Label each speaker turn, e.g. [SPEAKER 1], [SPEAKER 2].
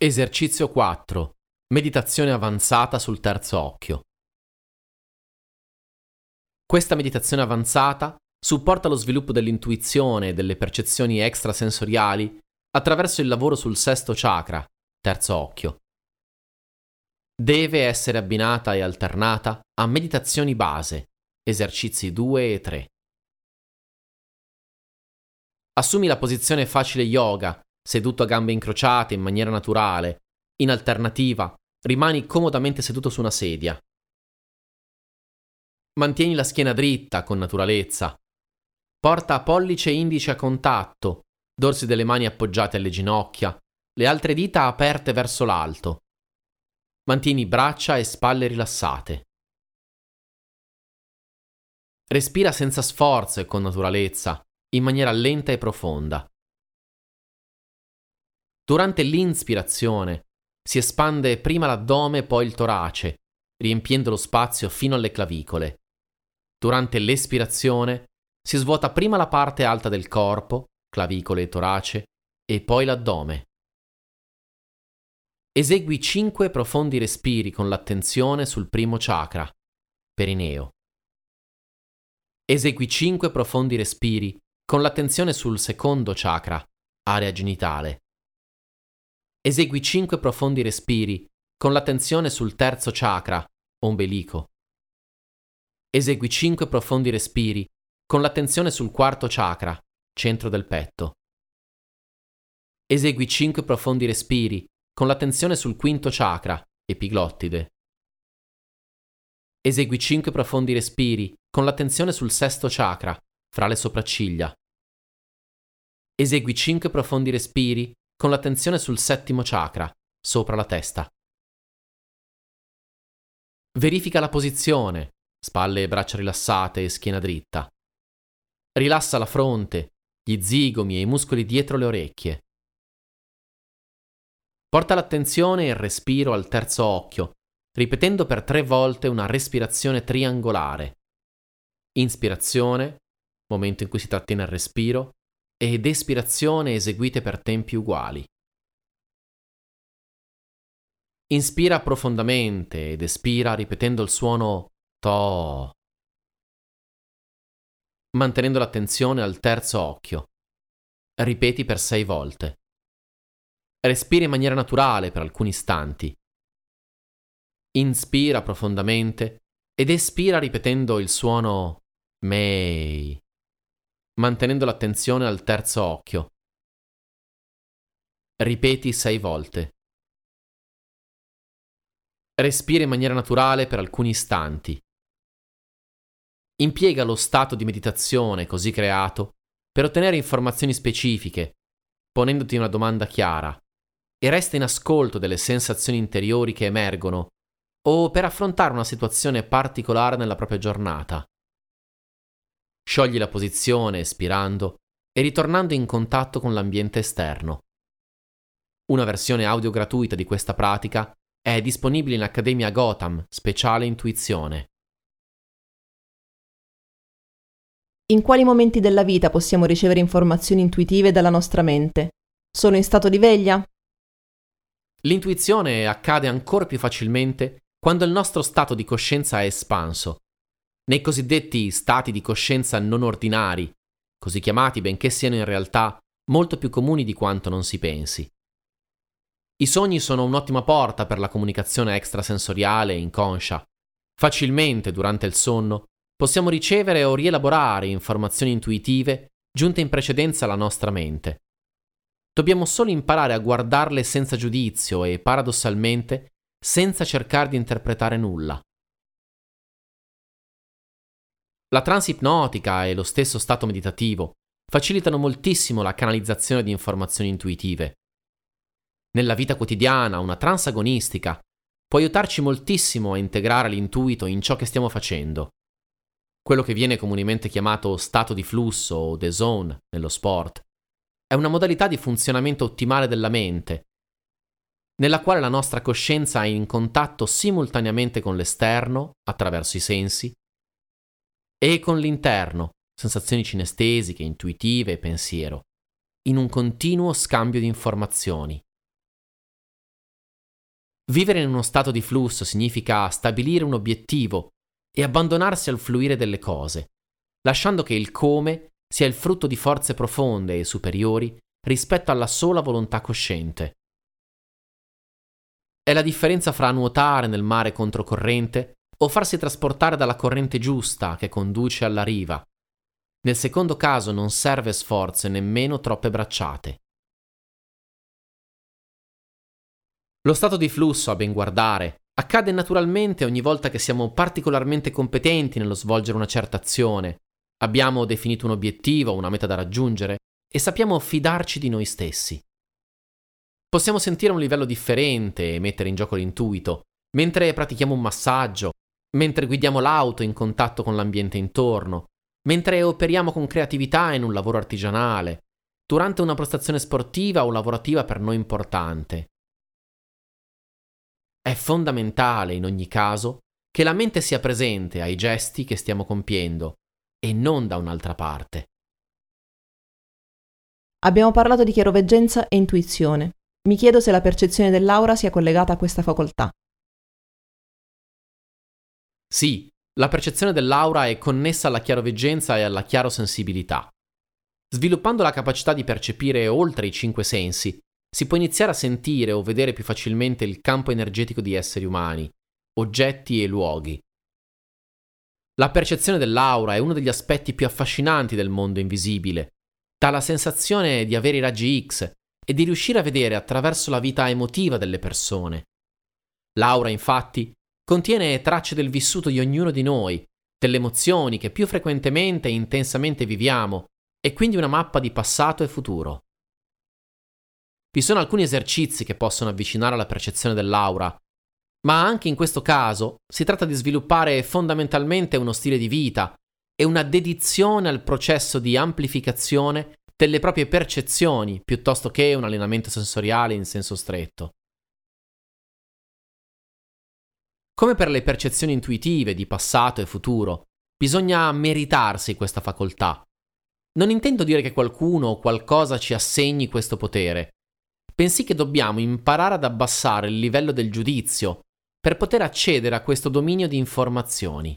[SPEAKER 1] Esercizio 4. Meditazione avanzata sul terzo occhio. Questa meditazione avanzata supporta lo sviluppo dell'intuizione e delle percezioni extrasensoriali attraverso il lavoro sul sesto chakra, terzo occhio. Deve essere abbinata e alternata a meditazioni base, esercizi 2 e 3. Assumi la posizione facile yoga seduto a gambe incrociate in maniera naturale. In alternativa, rimani comodamente seduto su una sedia. Mantieni la schiena dritta con naturalezza. Porta pollice e indice a contatto, dorsi delle mani appoggiate alle ginocchia, le altre dita aperte verso l'alto. Mantieni braccia e spalle rilassate. Respira senza sforzo e con naturalezza, in maniera lenta e profonda. Durante l'inspirazione si espande prima l'addome e poi il torace, riempiendo lo spazio fino alle clavicole. Durante l'espirazione si svuota prima la parte alta del corpo, clavicole e torace, e poi l'addome. Esegui cinque profondi respiri con l'attenzione sul primo chakra, perineo. Esegui cinque profondi respiri con l'attenzione sul secondo chakra, area genitale. Esegui 5 profondi respiri con l'attenzione sul terzo chakra, ombelico. Esegui 5 profondi respiri con l'attenzione sul quarto chakra, centro del petto. Esegui 5 profondi respiri con l'attenzione sul quinto chakra, epiglottide. Esegui 5 profondi respiri con l'attenzione sul sesto chakra, fra le sopracciglia. Esegui 5 profondi respiri con l'attenzione sul settimo chakra, sopra la testa. Verifica la posizione, spalle e braccia rilassate e schiena dritta. Rilassa la fronte, gli zigomi e i muscoli dietro le orecchie. Porta l'attenzione e il respiro al terzo occhio, ripetendo per tre volte una respirazione triangolare. Inspirazione, momento in cui si trattiene il respiro, ed espirazione eseguite per tempi uguali. Inspira profondamente ed espira ripetendo il suono To, mantenendo l'attenzione al terzo occhio. Ripeti per sei volte. Respira in maniera naturale per alcuni istanti. Inspira profondamente ed espira ripetendo il suono Mei mantenendo l'attenzione al terzo occhio. Ripeti sei volte. Respira in maniera naturale per alcuni istanti. Impiega lo stato di meditazione così creato per ottenere informazioni specifiche, ponendoti una domanda chiara, e resta in ascolto delle sensazioni interiori che emergono, o per affrontare una situazione particolare nella propria giornata. Sciogli la posizione espirando e ritornando in contatto con l'ambiente esterno. Una versione audio gratuita di questa pratica è disponibile in Accademia Gotham, speciale intuizione.
[SPEAKER 2] In quali momenti della vita possiamo ricevere informazioni intuitive dalla nostra mente? Sono in stato di veglia?
[SPEAKER 1] L'intuizione accade ancora più facilmente quando il nostro stato di coscienza è espanso nei cosiddetti stati di coscienza non ordinari, così chiamati benché siano in realtà molto più comuni di quanto non si pensi. I sogni sono un'ottima porta per la comunicazione extrasensoriale e inconscia. Facilmente, durante il sonno, possiamo ricevere o rielaborare informazioni intuitive giunte in precedenza alla nostra mente. Dobbiamo solo imparare a guardarle senza giudizio e, paradossalmente, senza cercare di interpretare nulla. La trance ipnotica e lo stesso stato meditativo facilitano moltissimo la canalizzazione di informazioni intuitive. Nella vita quotidiana una trance agonistica può aiutarci moltissimo a integrare l'intuito in ciò che stiamo facendo. Quello che viene comunemente chiamato stato di flusso o the zone nello sport è una modalità di funzionamento ottimale della mente, nella quale la nostra coscienza è in contatto simultaneamente con l'esterno, attraverso i sensi, e con l'interno, sensazioni cinestesiche, intuitive e pensiero, in un continuo scambio di informazioni. Vivere in uno stato di flusso significa stabilire un obiettivo e abbandonarsi al fluire delle cose, lasciando che il come sia il frutto di forze profonde e superiori rispetto alla sola volontà cosciente. È la differenza fra nuotare nel mare controcorrente o farsi trasportare dalla corrente giusta che conduce alla riva. Nel secondo caso non serve sforzo e nemmeno troppe bracciate. Lo stato di flusso, a ben guardare, accade naturalmente ogni volta che siamo particolarmente competenti nello svolgere una certa azione, abbiamo definito un obiettivo, una meta da raggiungere e sappiamo fidarci di noi stessi. Possiamo sentire un livello differente e mettere in gioco l'intuito, mentre pratichiamo un massaggio, mentre guidiamo l'auto in contatto con l'ambiente intorno, mentre operiamo con creatività in un lavoro artigianale, durante una prestazione sportiva o lavorativa per noi importante. È fondamentale in ogni caso che la mente sia presente ai gesti che stiamo compiendo e non da un'altra parte.
[SPEAKER 2] Abbiamo parlato di chiaroveggenza e intuizione. Mi chiedo se la percezione dell'aura sia collegata a questa facoltà.
[SPEAKER 1] Sì, la percezione dell'aura è connessa alla chiaroveggenza e alla chiarosensibilità. Sviluppando la capacità di percepire oltre i cinque sensi, si può iniziare a sentire o vedere più facilmente il campo energetico di esseri umani, oggetti e luoghi. La percezione dell'aura è uno degli aspetti più affascinanti del mondo invisibile. Dà la sensazione di avere i raggi X e di riuscire a vedere attraverso la vita emotiva delle persone. L'aura, infatti, contiene tracce del vissuto di ognuno di noi, delle emozioni che più frequentemente e intensamente viviamo, e quindi una mappa di passato e futuro. Vi sono alcuni esercizi che possono avvicinare alla percezione dell'aura, ma anche in questo caso si tratta di sviluppare fondamentalmente uno stile di vita e una dedizione al processo di amplificazione delle proprie percezioni piuttosto che un allenamento sensoriale in senso stretto. Come per le percezioni intuitive di passato e futuro, bisogna meritarsi questa facoltà. Non intendo dire che qualcuno o qualcosa ci assegni questo potere, bensì che dobbiamo imparare ad abbassare il livello del giudizio per poter accedere a questo dominio di informazioni.